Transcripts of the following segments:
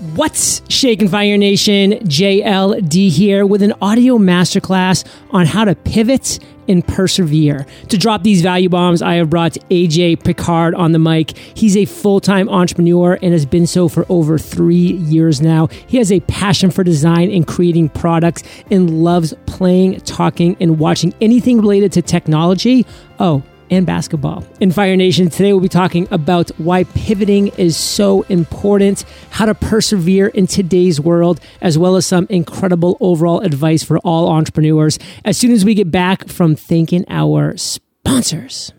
What's shaking Fire Nation? JLD here with an audio masterclass on how to pivot and persevere. To drop these value bombs, I have brought AJ Picard on the mic. He's a full time entrepreneur and has been so for over three years now. He has a passion for design and creating products and loves playing, talking, and watching anything related to technology. Oh, and basketball. In Fire Nation, today we'll be talking about why pivoting is so important, how to persevere in today's world, as well as some incredible overall advice for all entrepreneurs as soon as we get back from thanking our sponsors.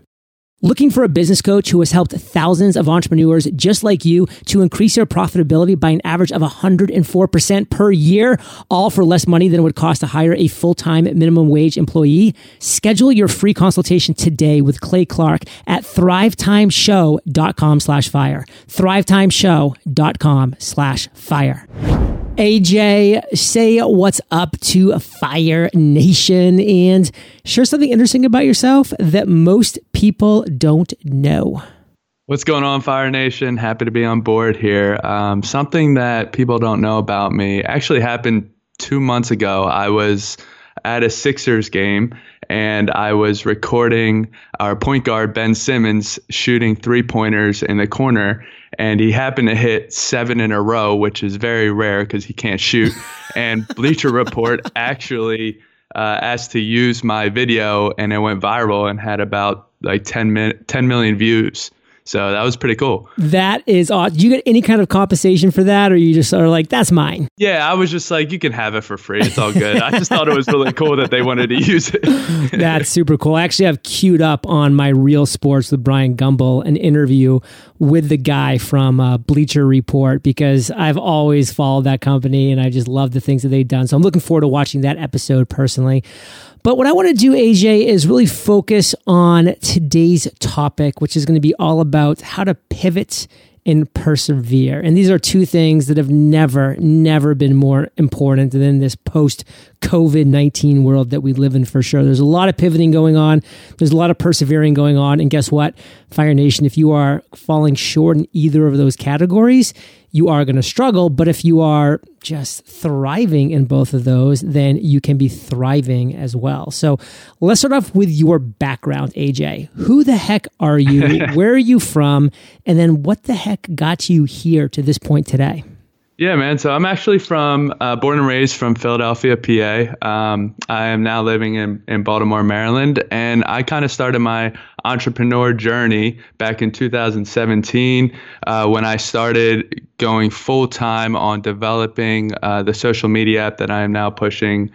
Looking for a business coach who has helped thousands of entrepreneurs just like you to increase their profitability by an average of 104% per year, all for less money than it would cost to hire a full-time minimum wage employee? Schedule your free consultation today with Clay Clark at thrivetimeshow.com slash fire. thrivetimeshow.com slash fire. AJ, say what's up to Fire Nation and share something interesting about yourself that most people don't know. What's going on, Fire Nation? Happy to be on board here. Um, something that people don't know about me actually happened two months ago. I was at a Sixers game and I was recording our point guard, Ben Simmons, shooting three pointers in the corner and he happened to hit seven in a row, which is very rare because he can't shoot. and Bleacher Report actually uh, asked to use my video, and it went viral and had about like 10, min- 10 million views. So that was pretty cool. That is awesome. Do you get any kind of compensation for that, or you just are like, that's mine? Yeah, I was just like, you can have it for free. It's all good. I just thought it was really cool that they wanted to use it. that's super cool. I actually have queued up on my Real Sports with Bryant Gumbel an interview with the guy from uh, Bleacher Report because I've always followed that company and I just love the things that they've done. So I'm looking forward to watching that episode personally. But what I want to do, AJ, is really focus on today's topic, which is going to be all about how to pivot and persevere. And these are two things that have never, never been more important than this post COVID 19 world that we live in for sure. There's a lot of pivoting going on, there's a lot of persevering going on. And guess what, Fire Nation, if you are falling short in either of those categories, you are going to struggle. But if you are just thriving in both of those, then you can be thriving as well. So let's start off with your background, AJ. Who the heck are you? Where are you from? And then what the heck got you here to this point today? Yeah, man. So I'm actually from, uh, born and raised from Philadelphia, PA. Um, I am now living in, in Baltimore, Maryland. And I kind of started my entrepreneur journey back in 2017 uh, when I started going full time on developing uh, the social media app that I am now pushing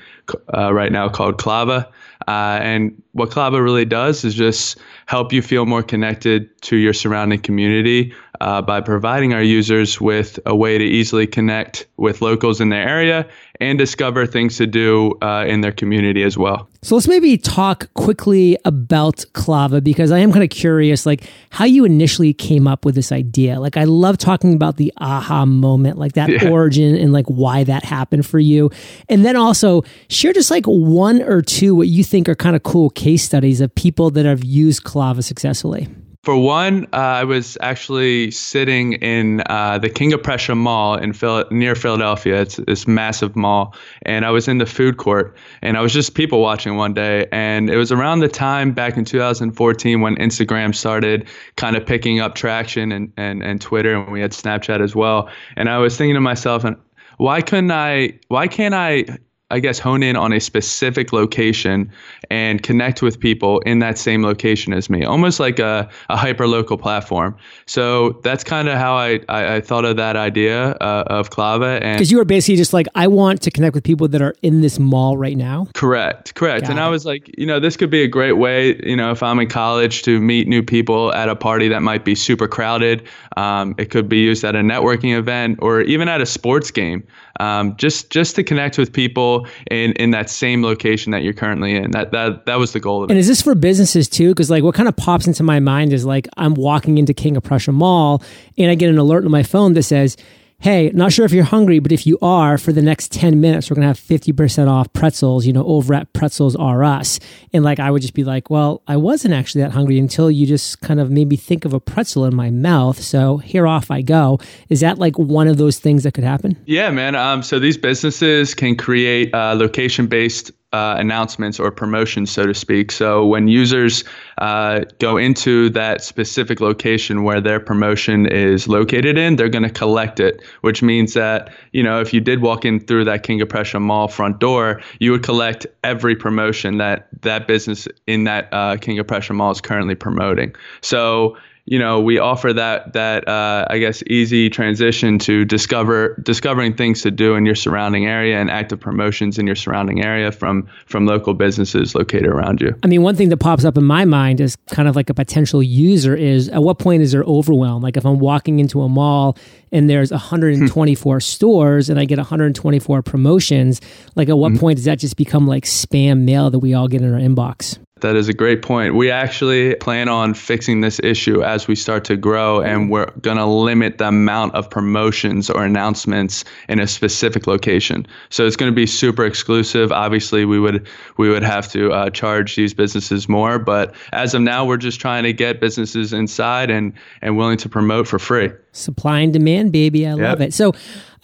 uh, right now called Clava. Uh, and what Clava really does is just help you feel more connected to your surrounding community uh, by providing our users with a way to easily connect with locals in their area and discover things to do uh, in their community as well. So let's maybe talk quickly about Clava because I am kind of curious, like how you initially came up with this idea. Like I love talking about the aha moment, like that yeah. origin and like why that happened for you. And then also share just like one or two what you think are kind of cool case studies of people that have used Clava successfully. For one, uh, I was actually sitting in uh, the King of Prussia Mall in Phil- near Philadelphia. It's this massive mall, and I was in the food court, and I was just people watching one day, and it was around the time back in 2014 when Instagram started kind of picking up traction, and and and Twitter, and we had Snapchat as well. And I was thinking to myself, and why couldn't I? Why can't I I guess, hone in on a specific location and connect with people in that same location as me, almost like a, a hyper local platform. So that's kind of how I, I, I, thought of that idea uh, of Clava. Because you were basically just like, I want to connect with people that are in this mall right now. Correct, correct. Got and it. I was like, you know, this could be a great way, you know, if I'm in college to meet new people at a party that might be super crowded. Um, it could be used at a networking event or even at a sports game um, just just to connect with people in in that same location that you're currently in. That that that was the goal of it. And is this for businesses too? Because like what kind of pops into my mind is like I'm walking into King of Prussia Mall and I get an alert on my phone that says hey, not sure if you're hungry, but if you are, for the next 10 minutes, we're going to have 50% off pretzels, you know, over at Pretzels R Us. And like, I would just be like, well, I wasn't actually that hungry until you just kind of made me think of a pretzel in my mouth. So here off I go. Is that like one of those things that could happen? Yeah, man. Um, so these businesses can create uh, location based uh, announcements or promotions, so to speak. So when users uh, go into that specific location where their promotion is located in, they're going to collect it, which means that, you know, if you did walk in through that King of Prussia Mall front door, you would collect every promotion that that business in that uh, King of Prussia Mall is currently promoting. So you know, we offer that that uh, I guess easy transition to discover discovering things to do in your surrounding area and active promotions in your surrounding area from from local businesses located around you. I mean, one thing that pops up in my mind is kind of like a potential user is at what point is there overwhelm? Like if I'm walking into a mall and there's 124 stores and I get 124 promotions, like at what mm-hmm. point does that just become like spam mail that we all get in our inbox? That is a great point. We actually plan on fixing this issue as we start to grow, and we're going to limit the amount of promotions or announcements in a specific location. So it's going to be super exclusive. Obviously, we would we would have to uh, charge these businesses more, but as of now, we're just trying to get businesses inside and and willing to promote for free. Supply and demand, baby. I yep. love it. So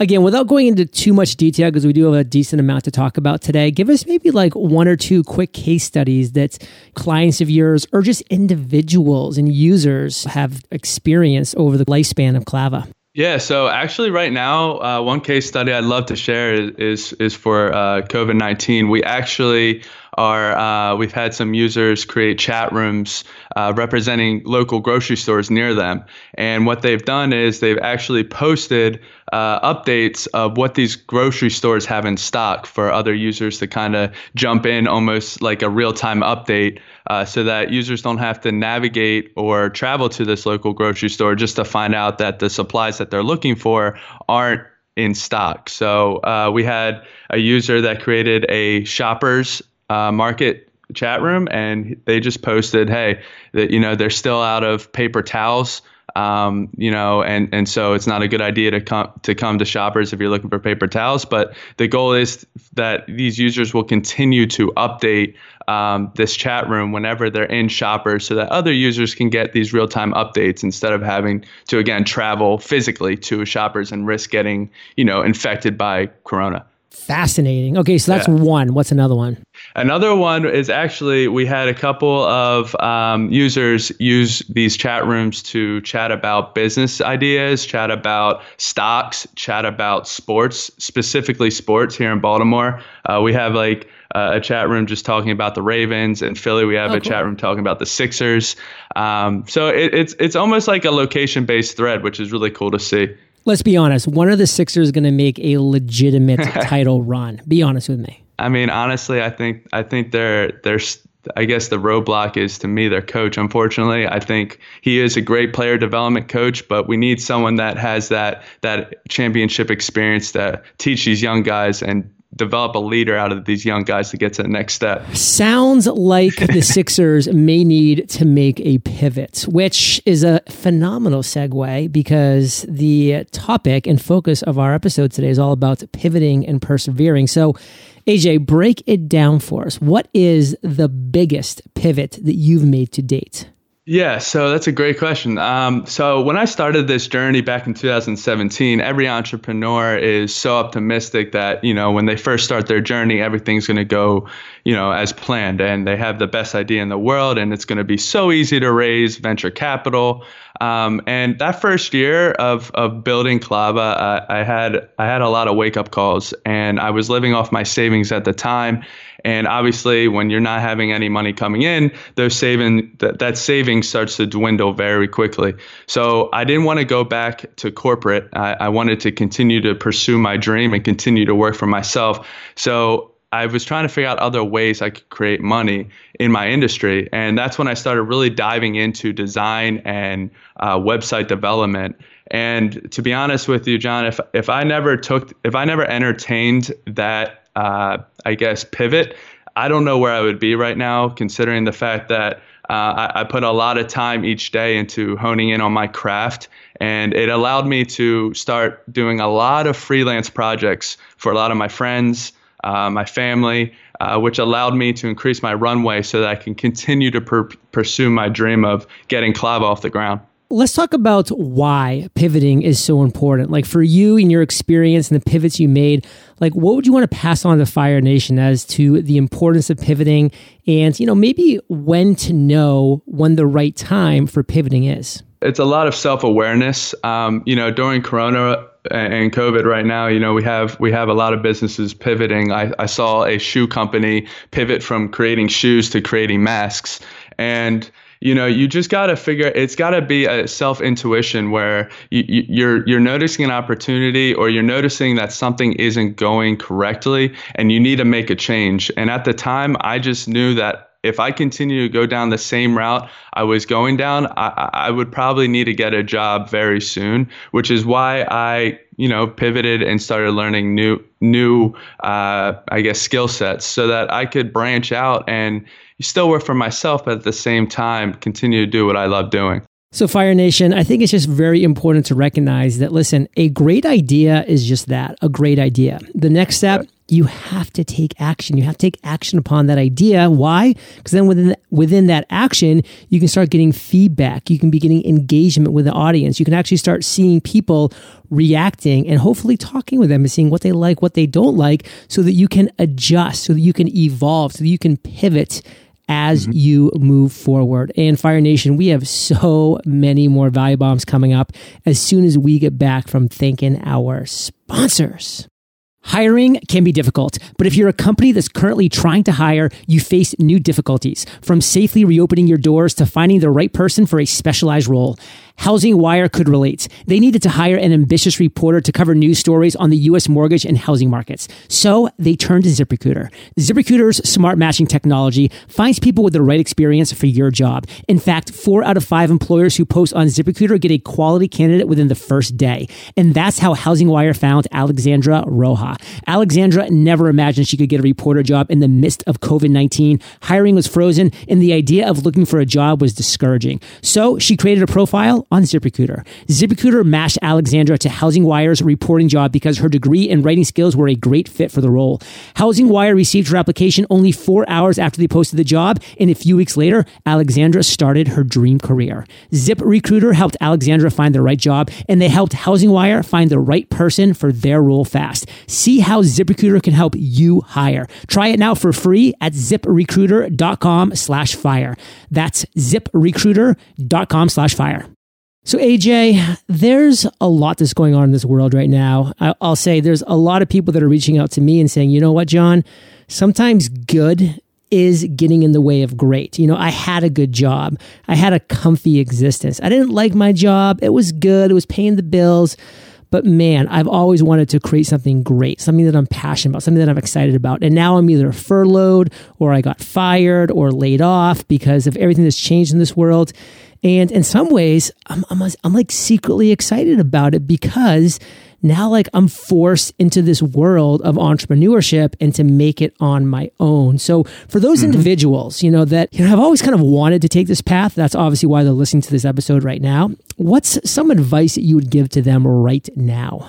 again, without going into too much detail, because we do have a decent amount to talk about today, give us maybe like one or two quick case studies that clients of yours or just individuals and users have experienced over the lifespan of Clava. Yeah, so actually, right now, uh, one case study I'd love to share is is, is for uh, COVID nineteen. We actually are uh, we've had some users create chat rooms uh, representing local grocery stores near them, and what they've done is they've actually posted uh, updates of what these grocery stores have in stock for other users to kind of jump in almost like a real time update uh, so that users don't have to navigate or travel to this local grocery store just to find out that the supplies that they're looking for aren't in stock. So uh, we had a user that created a shoppers uh, market chat room and they just posted, hey, that you know they're still out of paper towels. Um, you know, and and so it's not a good idea to come to come to shoppers if you're looking for paper towels. But the goal is that these users will continue to update um, this chat room whenever they're in shoppers, so that other users can get these real time updates instead of having to again travel physically to shoppers and risk getting you know infected by corona. Fascinating. Okay, so that's yeah. one. What's another one? Another one is actually we had a couple of um, users use these chat rooms to chat about business ideas, chat about stocks, chat about sports, specifically sports here in Baltimore. Uh, we have like uh, a chat room just talking about the Ravens. and Philly, we have oh, a cool. chat room talking about the Sixers. Um, so it, it's it's almost like a location based thread, which is really cool to see. Let's be honest. One of the Sixers is going to make a legitimate title run. Be honest with me. I mean, honestly, I think I think they're they're. I guess the roadblock is to me their coach. Unfortunately, I think he is a great player development coach, but we need someone that has that that championship experience to teach these young guys and develop a leader out of these young guys to get to the next step. Sounds like the Sixers may need to make a pivot, which is a phenomenal segue because the topic and focus of our episode today is all about pivoting and persevering. So, AJ, break it down for us. What is the biggest pivot that you've made to date? Yeah, so that's a great question. Um, so when I started this journey back in 2017, every entrepreneur is so optimistic that you know when they first start their journey, everything's going to go, you know, as planned, and they have the best idea in the world, and it's going to be so easy to raise venture capital. Um, and that first year of of building Clava, uh, I had I had a lot of wake up calls, and I was living off my savings at the time and obviously, when you're not having any money coming in, those saving that, that savings starts to dwindle very quickly. So I didn't want to go back to corporate. I, I wanted to continue to pursue my dream and continue to work for myself. So I was trying to figure out other ways I could create money in my industry. And that's when I started really diving into design and uh, website development. And to be honest with you, John, if, if I never took, if I never entertained that uh, I guess, pivot, I don't know where I would be right now, considering the fact that uh, I, I put a lot of time each day into honing in on my craft, and it allowed me to start doing a lot of freelance projects for a lot of my friends, uh, my family, uh, which allowed me to increase my runway so that I can continue to per- pursue my dream of getting Clava off the ground. Let's talk about why pivoting is so important. Like for you and your experience and the pivots you made, like what would you want to pass on to Fire Nation as to the importance of pivoting and, you know, maybe when to know when the right time for pivoting is? It's a lot of self-awareness. Um, you know, during Corona and COVID right now, you know, we have we have a lot of businesses pivoting. I, I saw a shoe company pivot from creating shoes to creating masks. And you know you just got to figure it's got to be a self intuition where you, you, you're you're noticing an opportunity or you're noticing that something isn't going correctly and you need to make a change and at the time i just knew that if I continue to go down the same route I was going down, I, I would probably need to get a job very soon, which is why I, you know, pivoted and started learning new, new, uh, I guess, skill sets so that I could branch out and still work for myself, but at the same time, continue to do what I love doing. So, Fire Nation, I think it's just very important to recognize that, listen, a great idea is just that a great idea. The next step, you have to take action. You have to take action upon that idea. Why? Because then within, within that action, you can start getting feedback. You can be getting engagement with the audience. You can actually start seeing people reacting and hopefully talking with them and seeing what they like, what they don't like, so that you can adjust, so that you can evolve, so that you can pivot as mm-hmm. you move forward. And Fire Nation, we have so many more value bombs coming up as soon as we get back from thanking our sponsors. Hiring can be difficult, but if you're a company that's currently trying to hire, you face new difficulties, from safely reopening your doors to finding the right person for a specialized role. Housing Wire could relate. They needed to hire an ambitious reporter to cover news stories on the U.S. mortgage and housing markets. So they turned to ZipRecruiter. ZipRecruiter's smart matching technology finds people with the right experience for your job. In fact, four out of five employers who post on ZipRecruiter get a quality candidate within the first day. And that's how Housing Wire found Alexandra Roja. Alexandra never imagined she could get a reporter job in the midst of COVID 19. Hiring was frozen, and the idea of looking for a job was discouraging. So she created a profile on ZipRecruiter. ZipRecruiter matched Alexandra to Housing Wire's reporting job because her degree and writing skills were a great fit for the role. Housing Wire received her application only four hours after they posted the job, and a few weeks later, Alexandra started her dream career. ZipRecruiter helped Alexandra find the right job, and they helped Housing Wire find the right person for their role fast. See how ZipRecruiter can help you hire. Try it now for free at ziprecruiter.com slash fire. That's ziprecruiter.com slash fire. So, AJ, there's a lot that's going on in this world right now. I'll say there's a lot of people that are reaching out to me and saying, you know what, John, sometimes good is getting in the way of great. You know, I had a good job, I had a comfy existence. I didn't like my job, it was good, it was paying the bills. But man, I've always wanted to create something great, something that I'm passionate about, something that I'm excited about. And now I'm either furloughed or I got fired or laid off because of everything that's changed in this world. And in some ways, I'm, I'm, I'm like secretly excited about it because now like I'm forced into this world of entrepreneurship and to make it on my own. So for those mm-hmm. individuals, you know, that you know have always kind of wanted to take this path, that's obviously why they're listening to this episode right now. What's some advice that you would give to them right now?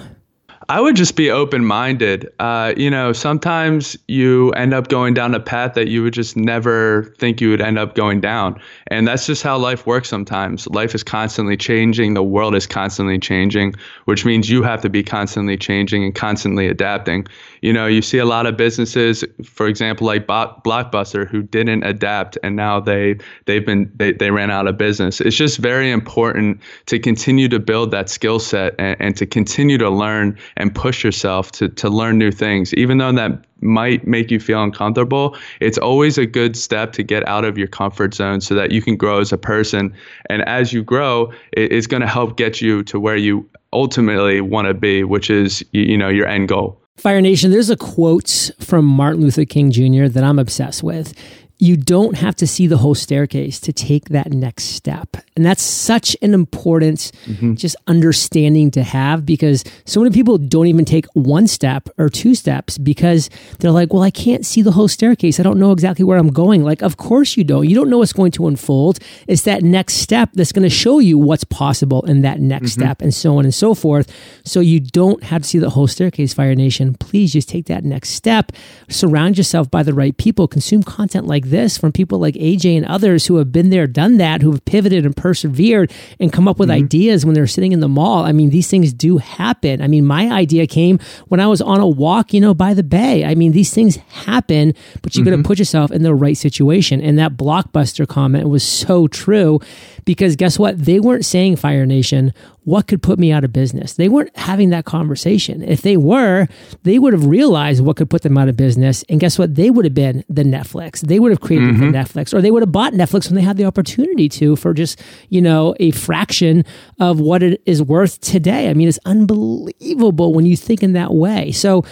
I would just be open minded. Uh, you know, sometimes you end up going down a path that you would just never think you would end up going down. And that's just how life works sometimes. Life is constantly changing, the world is constantly changing, which means you have to be constantly changing and constantly adapting. You know, you see a lot of businesses, for example, like Blockbuster, who didn't adapt and now they they've been they, they ran out of business. It's just very important to continue to build that skill set and, and to continue to learn and push yourself to, to learn new things, even though that might make you feel uncomfortable, it's always a good step to get out of your comfort zone so that you can grow as a person. And as you grow, it, it's going to help get you to where you ultimately want to be, which is you know your end goal. Fire Nation, there's a quote from Martin Luther King Jr. that I'm obsessed with. You don't have to see the whole staircase to take that next step. And that's such an important mm-hmm. just understanding to have because so many people don't even take one step or two steps because they're like, well, I can't see the whole staircase. I don't know exactly where I'm going. Like, of course you don't. You don't know what's going to unfold. It's that next step that's going to show you what's possible in that next mm-hmm. step and so on and so forth. So you don't have to see the whole staircase, Fire Nation. Please just take that next step. Surround yourself by the right people. Consume content like this from people like AJ and others who have been there, done that, who have pivoted and persevered and come up with mm-hmm. ideas when they're sitting in the mall. I mean, these things do happen. I mean, my idea came when I was on a walk, you know, by the bay. I mean, these things happen, but you mm-hmm. got to put yourself in the right situation. And that blockbuster comment was so true because guess what? They weren't saying Fire Nation, what could put me out of business? They weren't having that conversation. If they were, they would have realized what could put them out of business. And guess what? They would have been the Netflix. They would have created mm-hmm. the Netflix, or they would have bought Netflix when they had the opportunity to for just, you know, a fraction of what it is worth today. I mean, it's unbelievable when you think in that way. So,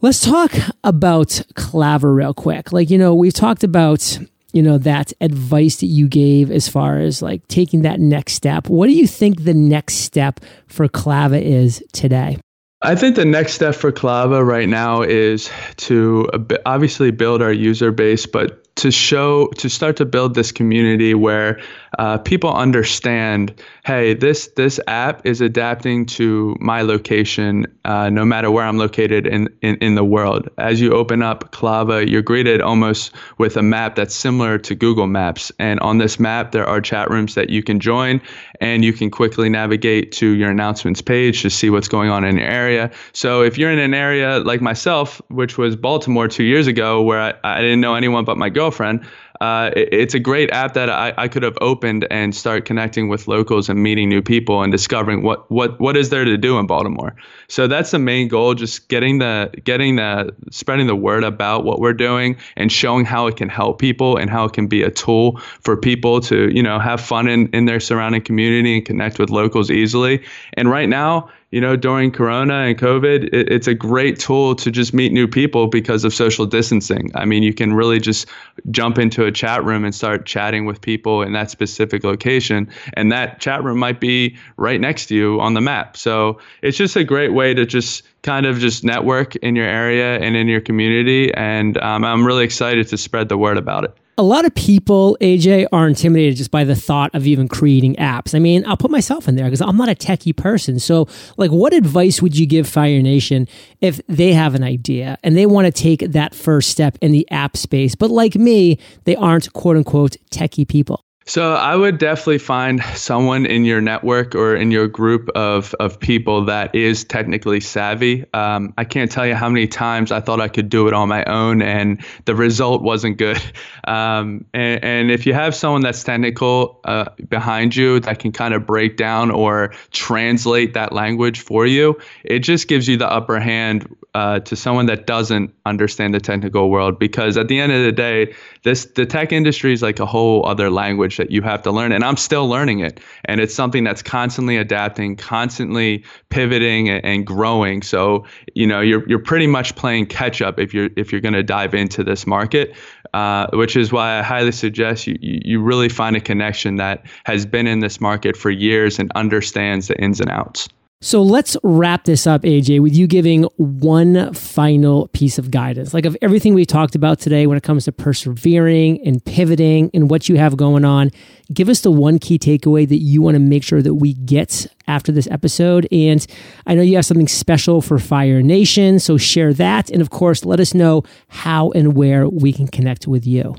Let's talk about Clava real quick. Like, you know, we've talked about you know that advice that you gave as far as like taking that next step? What do you think the next step for clava is today? I think the next step for Clava right now is to obviously build our user base, but to show to start to build this community where uh, people understand hey this this app is adapting to my location uh, no matter where i'm located in, in, in the world. As you open up clava you're greeted almost with a map that's similar to google maps. And on this map there are chat rooms that you can join and you can quickly navigate to your announcements page to see what's going on in your area. So if you're in an area like myself which was baltimore two years ago where i, I didn't know anyone but my girlfriend girlfriend, uh, it, it's a great app that I, I could have opened and start connecting with locals and meeting new people and discovering what what what is there to do in Baltimore. So that's the main goal, just getting the getting the spreading the word about what we're doing and showing how it can help people and how it can be a tool for people to you know have fun in, in their surrounding community and connect with locals easily. And right now you know, during Corona and COVID, it, it's a great tool to just meet new people because of social distancing. I mean, you can really just jump into a chat room and start chatting with people in that specific location. And that chat room might be right next to you on the map. So it's just a great way to just kind of just network in your area and in your community. And um, I'm really excited to spread the word about it a lot of people, AJ, are intimidated just by the thought of even creating apps. I mean, I'll put myself in there because I'm not a techie person. So, like, what advice would you give Fire Nation if they have an idea and they want to take that first step in the app space, but like me, they aren't quote unquote techie people? So I would definitely find someone in your network or in your group of, of people that is technically savvy. Um, I can't tell you how many times I thought I could do it on my own and the result wasn't good. Um, and, and, if you have someone that's technical uh, behind you that can kind of break down or translate that language for you, it just gives you the upper hand uh, to someone that doesn't understand the technical world. Because at the end of the day, this the tech industry is like a whole other language that you have to learn and i'm still learning it. And it's something that's constantly adapting constantly pivoting and, and growing. So you know you're, you're pretty much playing catch up if you're if you're going to dive into this market uh, which is why i highly suggest you you really find a connection that has been in this market for years and understands the ins and outs so let's wrap this up, AJ, with you giving one final piece of guidance. Like of everything we talked about today when it comes to persevering and pivoting and what you have going on, give us the one key takeaway that you want to make sure that we get after this episode. And I know you have something special for Fire Nation, so share that. And of course, let us know how and where we can connect with you.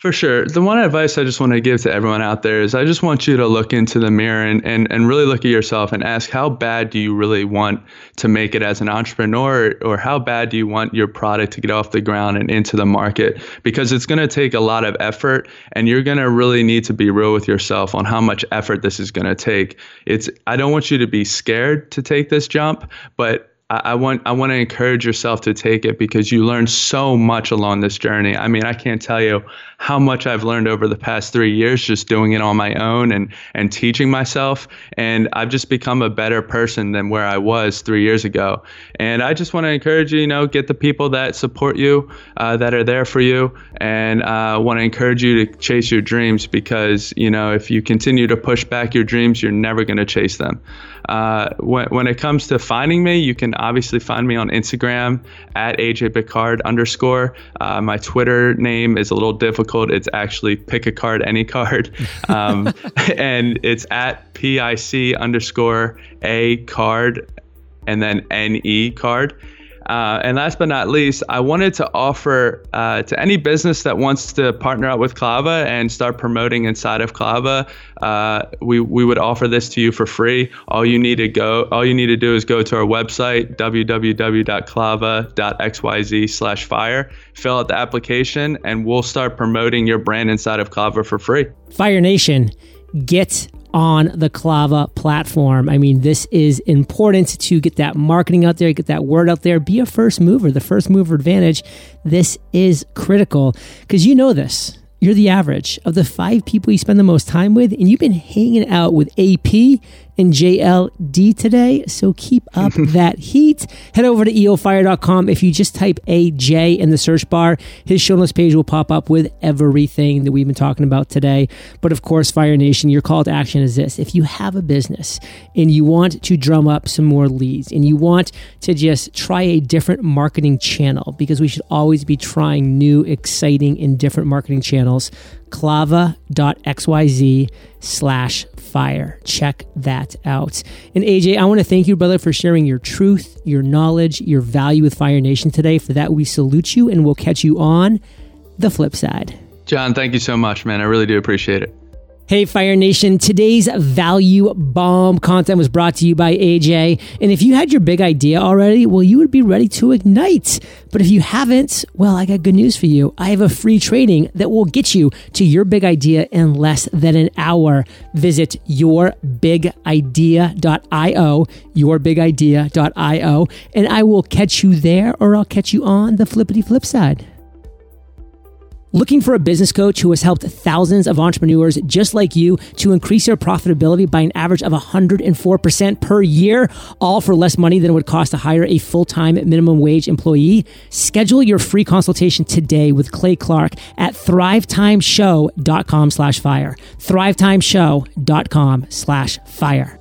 For sure. The one advice I just want to give to everyone out there is I just want you to look into the mirror and, and, and really look at yourself and ask how bad do you really want to make it as an entrepreneur or how bad do you want your product to get off the ground and into the market? Because it's going to take a lot of effort and you're going to really need to be real with yourself on how much effort this is going to take. It's I don't want you to be scared to take this jump, but I, want I want to encourage yourself to take it because you learn so much along this journey. I mean, I can't tell you how much I've learned over the past three years just doing it on my own and and teaching myself. And I've just become a better person than where I was three years ago. And I just want to encourage you, you know, get the people that support you, uh, that are there for you, and uh, want to encourage you to chase your dreams because you know if you continue to push back your dreams, you're never going to chase them. Uh, when, when it comes to finding me, you can obviously find me on Instagram at AJ Picard underscore. Uh, my Twitter name is a little difficult. It's actually pick a card, any card. Um, and it's at PIC underscore A card and then NE card. Uh, and last but not least, I wanted to offer uh, to any business that wants to partner up with Clava and start promoting inside of Clava, uh, we we would offer this to you for free. All you need to go, all you need to do is go to our website www.clava.xyz/fire, fill out the application, and we'll start promoting your brand inside of Clava for free. Fire Nation, get on the Clava platform. I mean, this is important to get that marketing out there, get that word out there, be a first mover, the first mover advantage. This is critical because you know this. You're the average of the five people you spend the most time with, and you've been hanging out with AP and JLD today. So keep up that heat. Head over to eofire.com. If you just type AJ in the search bar, his show notes page will pop up with everything that we've been talking about today. But of course, Fire Nation, your call to action is this. If you have a business and you want to drum up some more leads and you want to just try a different marketing channel, because we should always be trying new, exciting, and different marketing channels, clava.xyz slash fire. Check that out. And AJ, I want to thank you, brother, for sharing your truth, your knowledge, your value with Fire Nation today. For that, we salute you and we'll catch you on the flip side. John, thank you so much, man. I really do appreciate it. Hey, Fire Nation. Today's value bomb content was brought to you by AJ. And if you had your big idea already, well, you would be ready to ignite. But if you haven't, well, I got good news for you. I have a free training that will get you to your big idea in less than an hour. Visit yourbigidea.io, yourbigidea.io, and I will catch you there or I'll catch you on the flippity flip side. Looking for a business coach who has helped thousands of entrepreneurs just like you to increase their profitability by an average of 104% per year, all for less money than it would cost to hire a full-time minimum wage employee? Schedule your free consultation today with Clay Clark at thrivetimeshow.com slash fire. thrivetimeshow.com slash fire.